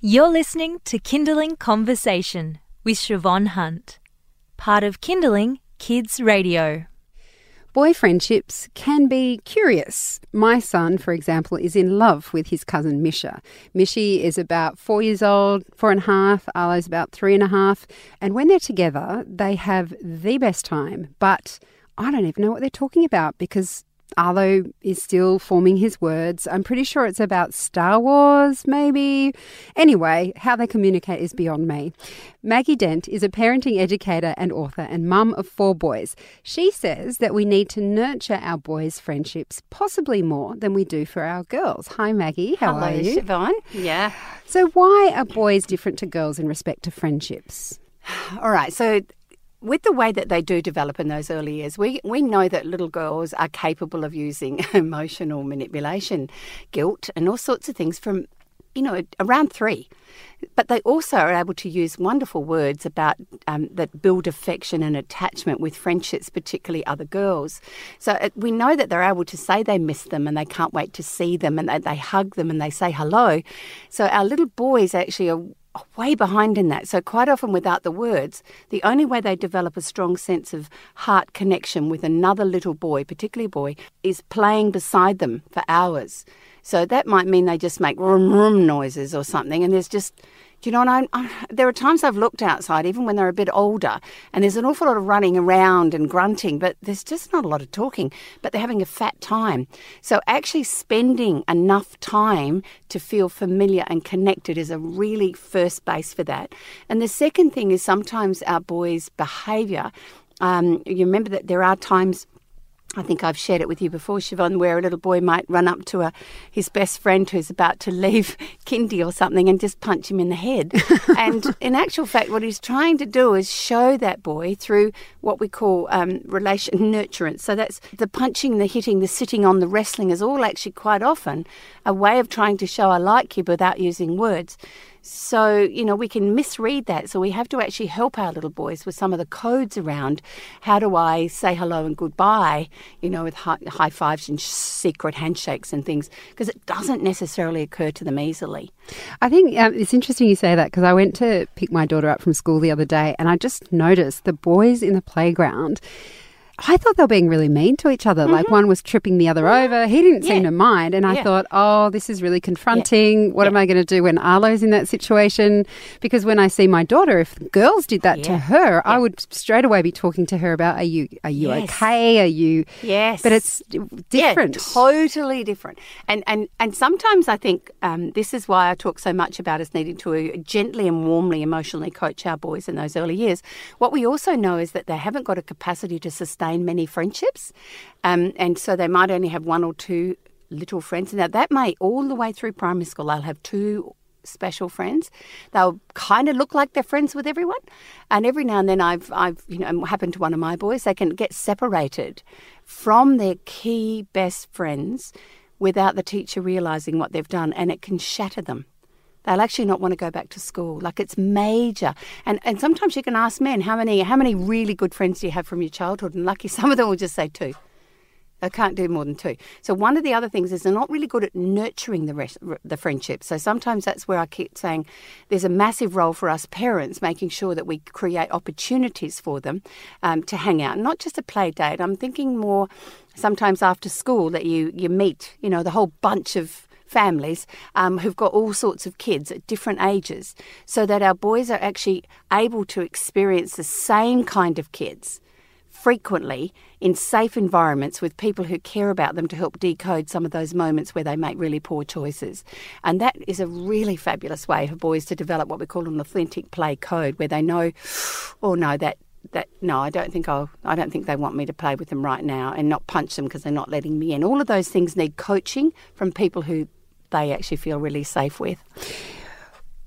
You're listening to Kinderling Conversation with Shevonne Hunt, part of Kinderling Kids Radio. Boy friendships can be curious. My son, for example, is in love with his cousin Misha. Mishi is about four years old, four and a half. Arlo's about three and a half. And when they're together, they have the best time. But I don't even know what they're talking about because Arlo is still forming his words. I'm pretty sure it's about Star Wars, maybe. Anyway, how they communicate is beyond me. Maggie Dent is a parenting educator and author and mum of four boys. She says that we need to nurture our boys' friendships possibly more than we do for our girls. Hi, Maggie. How Hello, are you? Shevonne. Yeah. So, why are boys different to girls in respect to friendships? All right. So, with the way that they do develop in those early years, we, we know that little girls are capable of using emotional manipulation, guilt, and all sorts of things from, you know, around three. But they also are able to use wonderful words about um, that build affection and attachment with friendships, particularly other girls. So uh, we know that they're able to say they miss them and they can't wait to see them and they, they hug them and they say hello. So our little boys actually are way behind in that. So, quite often, without the words, the only way they develop a strong sense of heart connection with another little boy, particularly a boy, is playing beside them for hours. So, that might mean they just make rum rum noises or something, and there's just do you know what I, I, there are times I've looked outside, even when they're a bit older, and there's an awful lot of running around and grunting, but there's just not a lot of talking. But they're having a fat time. So actually spending enough time to feel familiar and connected is a really first base for that. And the second thing is sometimes our boys' behaviour. Um, you remember that there are times I think I've shared it with you before, Shevonne, where a little boy might run up to a, his best friend who's about to leave kindy or something and just punch him in the head. and in actual fact, what he's trying to do is show that boy through what we call um, relation nurturance. So that's the punching, the hitting, the sitting on, the wrestling is all actually quite often a way of trying to show I like you without using words. So, you know, we can misread that. So we have to actually help our little boys with some of the codes around how do I say hello and goodbye, you know, with high, fives and secret handshakes and things, because it doesn't necessarily occur to them easily. I think um, it's interesting you say that because I went to pick my daughter up from school the other day and I just noticed the boys in the playground I thought they were being really mean to each other. Mm-hmm. Like one was tripping the other over. He didn't yeah. seem to mind. And I yeah. thought, oh, this is really confronting. What am I going to do when Arlo's in that situation? Because when I see my daughter, if girls did that to her, I would straight away be talking to her about, are you, are you yes. okay? Are you? Yes. But it's different. totally different. And, and, and sometimes I think um, this is why I talk so much about us needing to gently and warmly emotionally coach our boys in those early years. What we also know is that they haven't got a capacity to sustain sustain many friendships. Um, and so they might only have one or two little friends. Now, that may all the way through primary school, they'll have two special friends. They'll kind of look like they're friends with everyone. And every now and then I've, I've, you know, happened to one of my boys, they can get separated from their key best friends without the teacher realizing what they've done and it can shatter them they'll actually not want to go back to school. Like it's major. And and sometimes you can ask men, how many how many really good friends do you have from your childhood? And lucky some of them will just say two. They can't do more than two. So one of the other things is they're not really good at nurturing the rest, the friendship. So sometimes that's where I keep saying there's a massive role for us parents, making sure that we create opportunities for them um, to hang out, not just a play date. I'm thinking more sometimes after school that you you meet, you know, the whole bunch of families um, who've got all sorts of kids at different ages so that our boys are actually able to experience the same kind of kids frequently in safe environments with people who care about them to help decode some of those moments where they make really poor choices. And that is a really fabulous way for boys to develop what we call an authentic play code where they know, oh no, that that no, I don't think I'll I don't think they want me to play with them right now and not punch them because they're not letting me in. All of those things need coaching from people who they actually feel really safe with.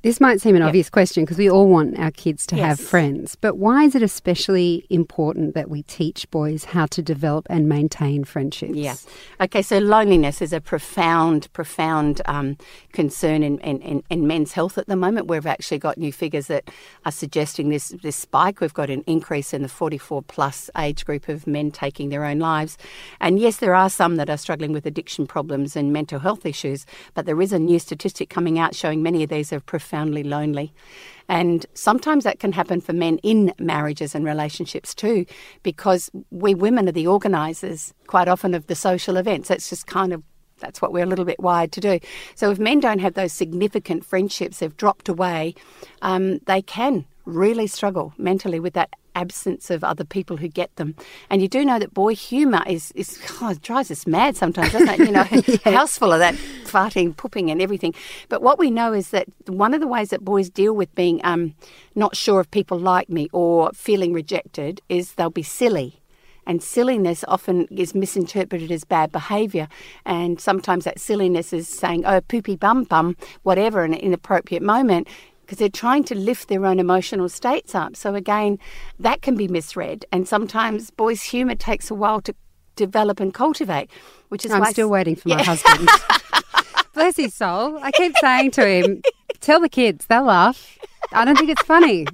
This might seem an yep. obvious question because we all want our kids to yes. have friends, but why is it especially important that we teach boys how to develop and maintain friendships? Yeah. Okay, so loneliness is a profound, profound um, concern in, in, in, men's health at the moment. We've actually got new figures that are suggesting this, this spike. We've got an increase in the 44 plus age group of men taking their own lives. And yes, there are some that are struggling with addiction problems and mental health issues, but there is a new statistic coming out showing many of these are profound profoundly lonely. And sometimes that can happen for men in marriages and relationships too, because we women are the organisers quite often of the social events. That's just kind of that's what we're a little bit wired to do. So if men don't have those significant friendships, they've dropped away, um, they can really struggle mentally with that absence of other people who get them. And you do know that boy humour is, is oh, it drives us mad sometimes, doesn't it? You know, house full of that farting, pooping and everything. But what we know is that one of the ways that boys deal with being um, not sure if people like me or feeling rejected is they'll be silly. And silliness often is misinterpreted as bad behaviour. And sometimes that silliness is saying, oh, poopy bum bum, whatever, in an inappropriate moment because they're trying to lift their own emotional states up. So, again, that can be misread. And sometimes boys' humour takes a while to develop and cultivate, which is I'm still waiting for yeah. my husband. Bless his soul. I keep saying to him, tell the kids, they'll laugh. I don't think it's funny.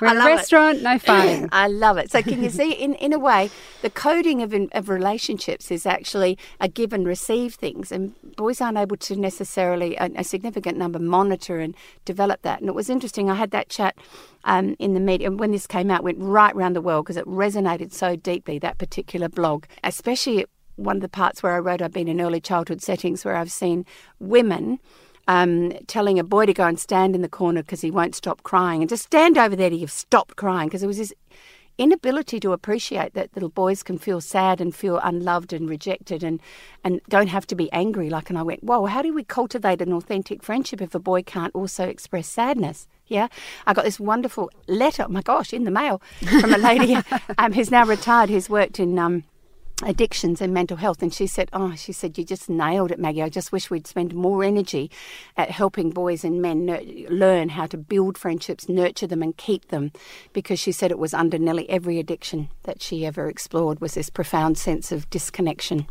We're in a restaurant, it. no phone. I love it. So can you see, in, in a way, the coding of, of relationships is actually a give and receive things, and boys aren't able to necessarily, a, a significant number, monitor and develop that. And it was interesting. I had that chat um, in the media, and when this came out, went right around the world because it resonated so deeply. That particular blog, especially one of the parts where I wrote, I've been in early childhood settings where I've seen women um, telling a boy to go and stand in the corner because he won't stop crying and just stand over there till you've stopped crying because it was this inability to appreciate that little boys can feel sad and feel unloved and rejected and, and don't have to be angry. Like, and I went, whoa, how do we cultivate an authentic friendship if a boy can't also express sadness? Yeah, I got this wonderful letter. Oh my gosh, in the mail from a lady um, who's now retired, who's worked in um, addictions and mental health. And she said, Oh, she said, you just nailed it, Maggie. I just wish we'd spend more energy at helping boys and men ner- learn how to build friendships, nurture them, and keep them. Because she said it was under nearly every addiction that she ever explored was this profound sense of disconnection.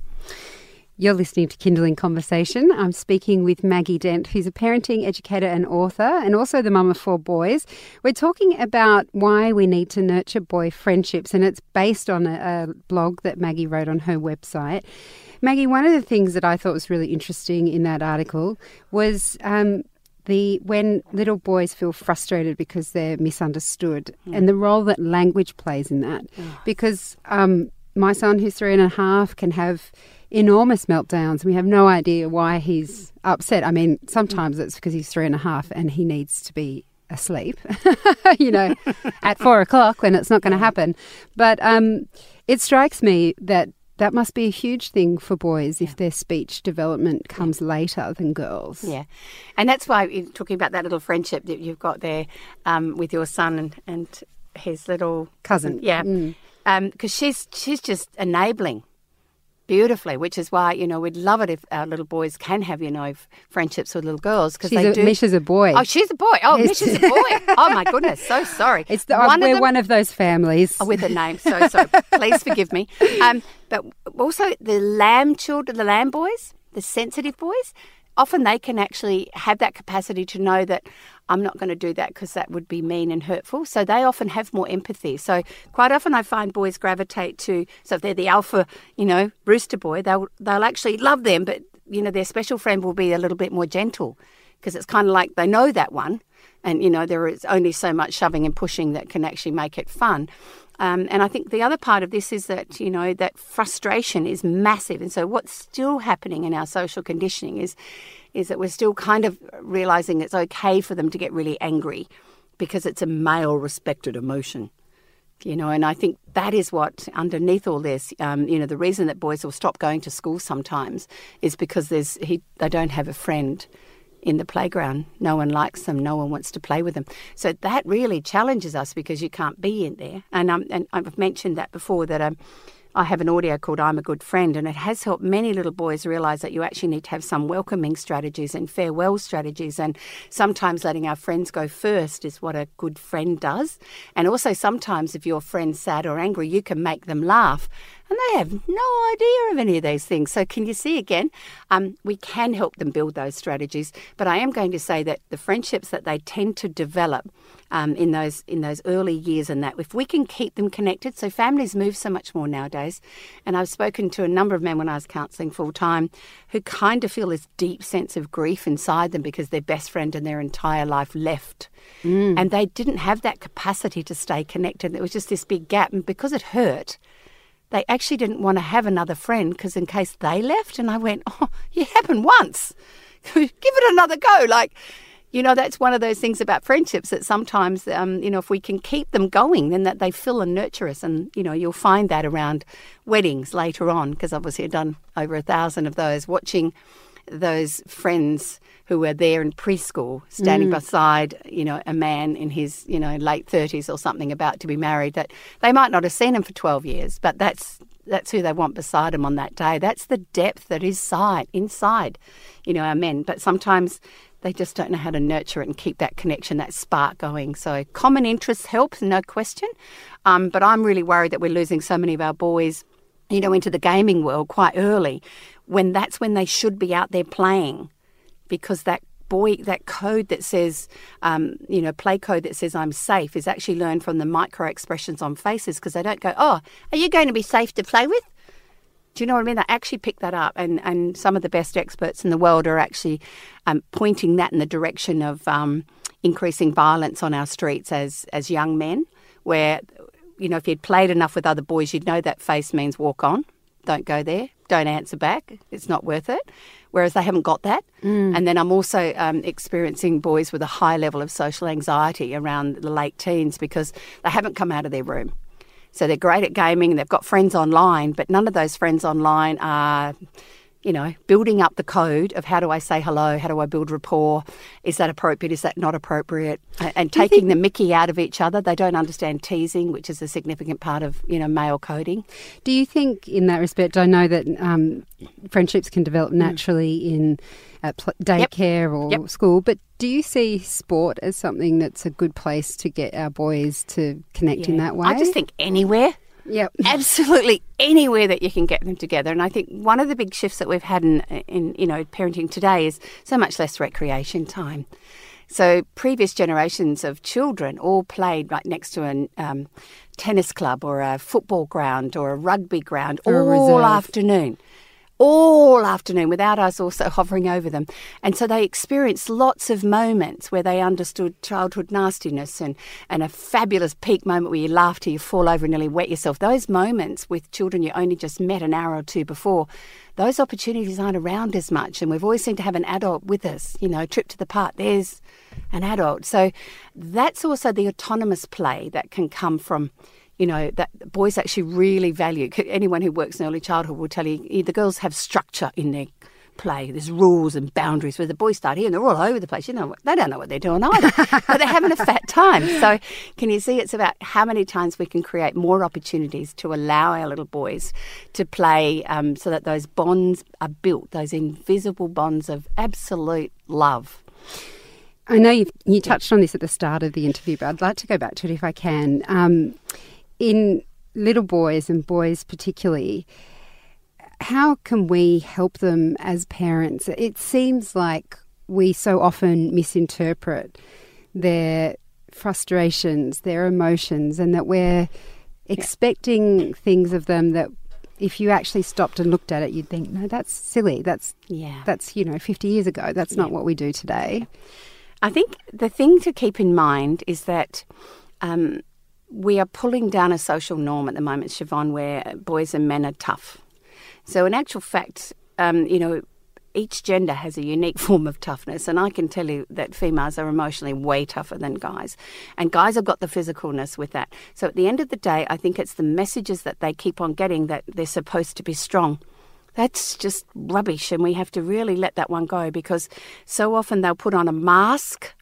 You're listening to Kinderling Conversation. I'm speaking with Maggie Dent, who's a parenting educator and author, and also the mum of four boys. We're talking about why we need to nurture boy friendships, and it's based on a, a blog that Maggie wrote on her website. Maggie, one of the things that I thought was really interesting in that article was um, the when little boys feel frustrated because they're misunderstood, mm. and the role that language plays in that. Mm. Because um, my son, who's three and a half, can have enormous meltdowns. We have no idea why he's upset. I mean, sometimes it's because he's three and a half and he needs to be asleep, you know, at four o'clock when it's not going to happen. But um, it strikes me that that must be a huge thing for boys if their speech development comes later than girls. Yeah, and that's why you're talking about that little friendship that you've got there um, with your son and, and his little cousin. Yeah, because mm. um, she's she's just enabling beautifully, which is why, you know, we'd love it if our little boys can have, you know, friendships with little girls. because they a, do. Mish is a boy. Oh, she's a boy. Oh, Mish is a boy. Oh, my goodness. So sorry. It's the, one we're of them, one of those families. Oh, with a name. So sorry. Please forgive me. Um, but also the lamb children, the lamb boys, the sensitive boys, often they can actually have that capacity to know that I'm not going to do that because that would be mean and hurtful. So they often have more empathy. So quite often I find boys gravitate to so if they're the alpha, you know, rooster boy, they'll they'll actually love them, but you know their special friend will be a little bit more gentle because it's kind of like they know that one, and you know there is only so much shoving and pushing that can actually make it fun. Um, and I think the other part of this is that, you know, that frustration is massive. And so what's still happening in our social conditioning is, is that we're still kind of realizing it's okay for them to get really angry because it's a male respected emotion. You know, and I think that is what underneath all this, um, you know, the reason that boys will stop going to school sometimes is because there's he they don't have a friend in the playground. No one likes them. No one wants to play with them. So that really challenges us because you can't be in there. And um, and I've mentioned that before that um, I have an audio called I'm a Good Friend, and it has helped many little boys realize that you actually need to have some welcoming strategies and farewell strategies. And sometimes letting our friends go first is what a good friend does. And also, sometimes if your friend's sad or angry, you can make them laugh. And they have no idea of any of these things. So, can you see again? Um, we can help them build those strategies. But I am going to say that the friendships that they tend to develop um, in those in those early years and that. If we can keep them connected so families move so much more nowadays. And I've spoken to a number of men when I was counselling full time who kind of feel this deep sense of grief inside them because their best friend in their entire life left. Mm. and they didn't have that capacity to stay connected. There was just this big gap. And because it hurt they actually didn't want to have another friend because in case they left and I went oh it happened once. Give it another go. Like you know, that's one of those things about friendships that sometimes, um, you know, if we can keep them going, then that they fill and nurture us. And, you know, you'll find that around weddings later on, because obviously I've done over a thousand of those, watching those friends who were there in preschool standing mm. beside, you know, a man in his, you know, late 30s or something about to be married that they might not have seen him for 12 years, but that's that's who they want beside them on that day. That's the depth that is side, inside, you know, our men. But sometimes they just don't know how to nurture it and keep that connection, that spark going. So, common interests help, no question. Um, but I'm really worried that we're losing so many of our boys, you know, into the gaming world quite early, when that's when they should be out there playing, because that boy, that code that says, um, you know, play code that says I'm safe is actually learned from the micro expressions on faces because they don't go, oh, are you going to be safe to play with? Do you know what I mean? They actually picked that up, and, and some of the best experts in the world are actually um, pointing that in the direction of um, increasing violence on our streets as as young men. Where, you know, if you'd played enough with other boys, you'd know that face means walk on, don't go there, don't answer back, it's not worth it. Whereas they haven't got that. Mm. And then I'm also um, experiencing boys with a high level of social anxiety around the late teens because they haven't come out of their room. So they're great at gaming they've got friends online, but none of those friends online are, you know, building up the code of how do I say hello? How do I build rapport? Is that appropriate? Is that not appropriate? And taking think, the mickey out of each other. They don't understand teasing, which is a significant part of, you know, male coding. Do you think, in that respect, I know that um, friendships can develop mm. naturally mm. in at pl- daycare yep. or yep. school. But do you see sport as something that's a good place to get our boys to connect yeah. in that way? I just think anywhere. Yep. Absolutely anywhere that you can get them together. And I think one of the big shifts that we've had in, in you know parenting today is so much less recreation time. So previous generations of children all played right next to a um, tennis club or a football ground or a rugby ground or all afternoon all afternoon without us also hovering over them. And so they experienced lots of moments where they understood childhood nastiness and, and a fabulous peak moment where you laugh till you fall over and nearly wet yourself. Those moments with children you only just met an hour or two before, those opportunities aren't around as much. And we've always seemed to have an adult with us, you know, trip to the park, there's an adult. So that's also the autonomous play that can come from you know, that boys actually really value. Anyone who works in early childhood will tell you the girls have structure in their play. There's rules and boundaries. Where the boys start here and they're all over the place. You know, they don't know what they're doing either, but they're having a fat time. So, can you see? It's about how many times we can create more opportunities to allow our little boys to play, um, so that those bonds are built. Those invisible bonds of absolute love. I know you you touched on this at the start of the interview, but I'd like to go back to it if I can. Um, in little boys and boys particularly, how can we help them as parents? It seems like we so often misinterpret their frustrations, their emotions, and that we're expecting things of them that if you actually stopped and looked at it, you'd think, no, that's silly. That's yeah. That's you know, fifty years ago. That's yeah. not what we do today. I think the thing to keep in mind is that um, we are pulling down a social norm at the moment, Shevonne, where boys and men are tough. So, in actual fact, um, you know, each gender has a unique form of toughness, and I can tell you that females are emotionally way tougher than guys, and guys have got the physicalness with that. So, at the end of the day, I think it's the messages that they keep on getting that they're supposed to be strong. That's just rubbish, and we have to really let that one go because so often they'll put on a mask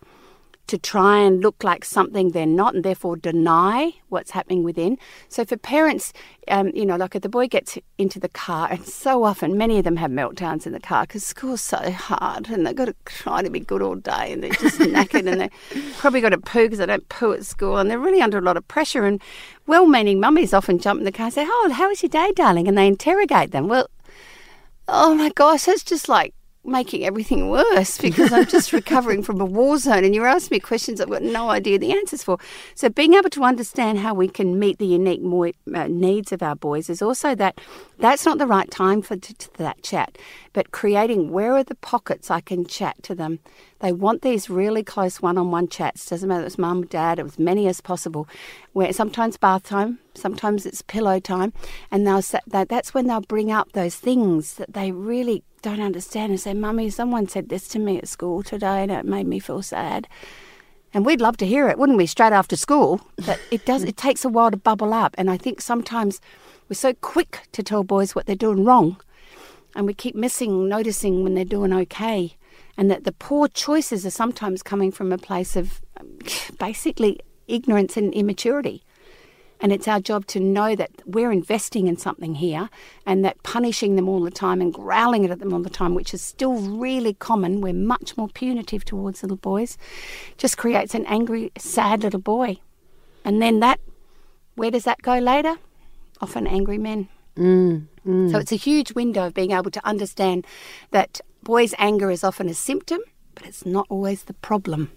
to try and look like something they're not and therefore deny what's happening within. So for parents, um, you know, like if the boy gets into the car, and so often many of them have meltdowns in the car because school's so hard and they've got to try to be good all day and they're just knackered and they've probably got to poo because they don't poo at school and they're really under a lot of pressure. And well-meaning mummies often jump in the car and say, "Oh, how was your day, darling?" and they interrogate them. Well, oh my gosh, it's just like making everything worse because I'm just recovering from a war zone and you're asking me questions I've got no idea the answers for. So, being able to understand how we can meet the unique more, uh, needs of our boys is also that that's not the right time for to that chat, but creating where are the pockets I can chat to them. They want these really close one on one chats. Doesn't matter if it's mum, or dad, as many as possible. Where sometimes bath time, sometimes it's pillow time, and they'll that that's when they'll bring up those things that they really don't understand and say, Mummy, someone said this to me at school today and it made me feel sad. And we'd love to hear it, wouldn't we, straight after school? But it does it takes a while to bubble up. And I think sometimes we're so quick to tell boys what they're doing wrong. And we keep missing noticing when they're doing okay. And that the poor choices are sometimes coming from a place of basically ignorance and immaturity. And it's our job to know that we're investing in something here and that punishing them all the time and growling at them all the time, which is still really common, we're much more punitive towards little boys, just creates an angry, sad little boy. And then that, where does that go later? Often angry men. Mm, mm. So it's a huge window of being able to understand that boys' anger is often a symptom, but it's not always the problem.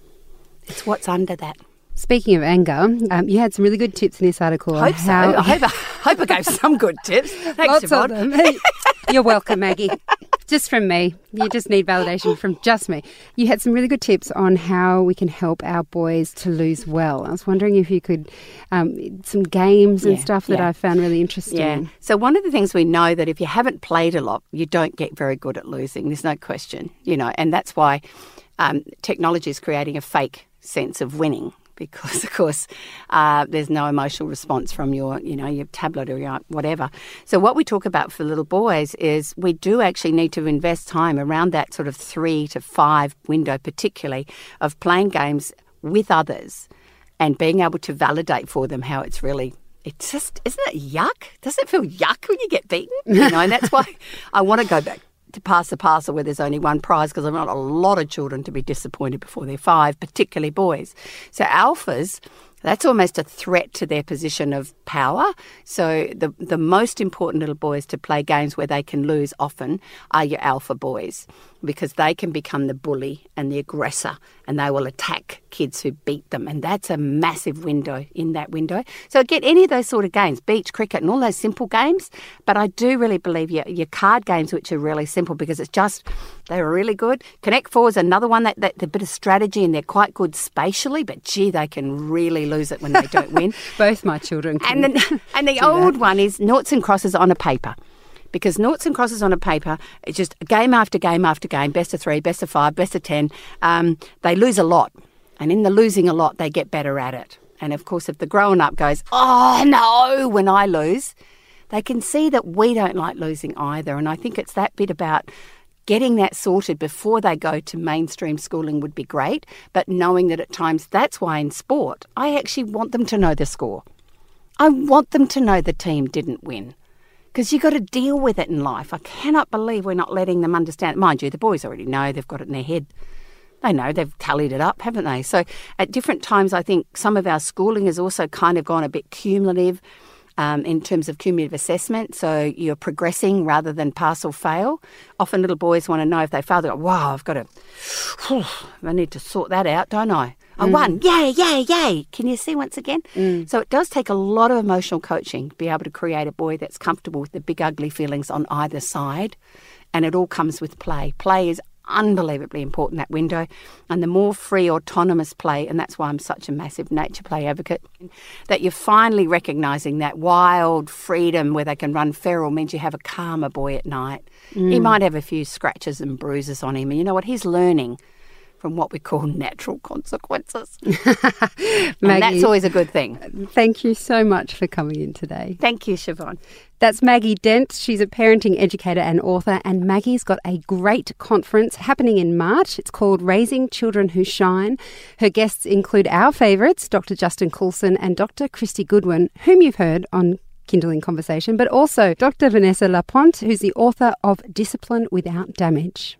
It's what's under that. Speaking of anger, um, you had some really good tips in this article. Hope on how so. I hope, I hope I gave some good tips. Thanks, Lots Yvonne. of them. You're welcome, Maggie. Just from me. You just need validation from just me. You had some really good tips on how we can help our boys to lose well. I was wondering if you could, um, some games and Yeah, stuff that yeah. I found really interesting. Yeah. So one of the things we know that if you haven't played a lot, you don't get very good at losing. There's no question, you know, and that's why um, technology is creating a fake sense of winning. Because of course, uh, there's no emotional response from your, you know, your tablet or your whatever. So what we talk about for little boys is we do actually need to invest time around that sort of three to five window, particularly of playing games with others and being able to validate for them how it's really it's just isn't it yuck doesn't it feel yuck when you get beaten you know and that's why i want to go back to pass the parcel where there's only one prize because i want a lot of children to be disappointed before they're five particularly boys so alphas that's almost a threat to their position of power. So the the most important little boys to play games where they can lose often are your alpha boys because they can become the bully and the aggressor and they will attack kids who beat them and that's a massive window in that window. So get any of those sort of games, beach cricket and all those simple games, but I do really believe your your card games which are really simple because it's just they're really good. Connect Four is another one that, that a bit of strategy and they're quite good spatially, but gee, they can really lose it when they don't win. Both my children can. And the, and the old that. one is noughts and crosses on a paper. Because noughts and crosses on a paper, it's just game after game after game, best of three, best of five, best of ten. Um, they lose a lot. And in the losing a lot, they get better at it. And of course, if the grown up goes, oh no, when I lose, they can see that we don't like losing either. And I think it's that bit about getting that sorted before they go to mainstream schooling would be great. But knowing that at times that's why in sport, I actually want them to know the score. I want them to know the team didn't win because you've got to deal with it in life. I cannot believe we're not letting them understand. Mind you, the boys already know, they've got it in their head. They know, they've tallied it up, haven't they? So at different times, I think some of our schooling has also kind of gone a bit cumulative. Um, in terms of cumulative assessment, so you're progressing rather than pass or fail. Often little boys want to know if they fail. They go, "Wow, I've got to, I need to sort that out, don't I?" I mm. won, yay, yay, yay! Can you see once again? Mm. So it does take a lot of emotional coaching to be able to create a boy that's comfortable with the big ugly feelings on either side, and it all comes with play. Play is unbelievably important that window. And the more free autonomous play and that's why I'm such a massive nature play advocate that you're finally recognizing that wild freedom where they can run feral means you have a calmer boy at night. He mm. might have a few scratches and bruises on him. And you know what? He's learning from what we call natural consequences and that's always a good thing thank you so much for coming in today. thank you Shevonne That's Maggie Dent. She's a parenting educator and author, and Maggie's got a great conference happening in March. It's called Raising Children Who Shine. Her guests include our favourites, Dr. Justin Coulson and Dr. Kristy Goodwin, whom you've heard on Kinderling Conversation, but also Dr. Vanessa Lapointe, who's the author of Discipline Without Damage.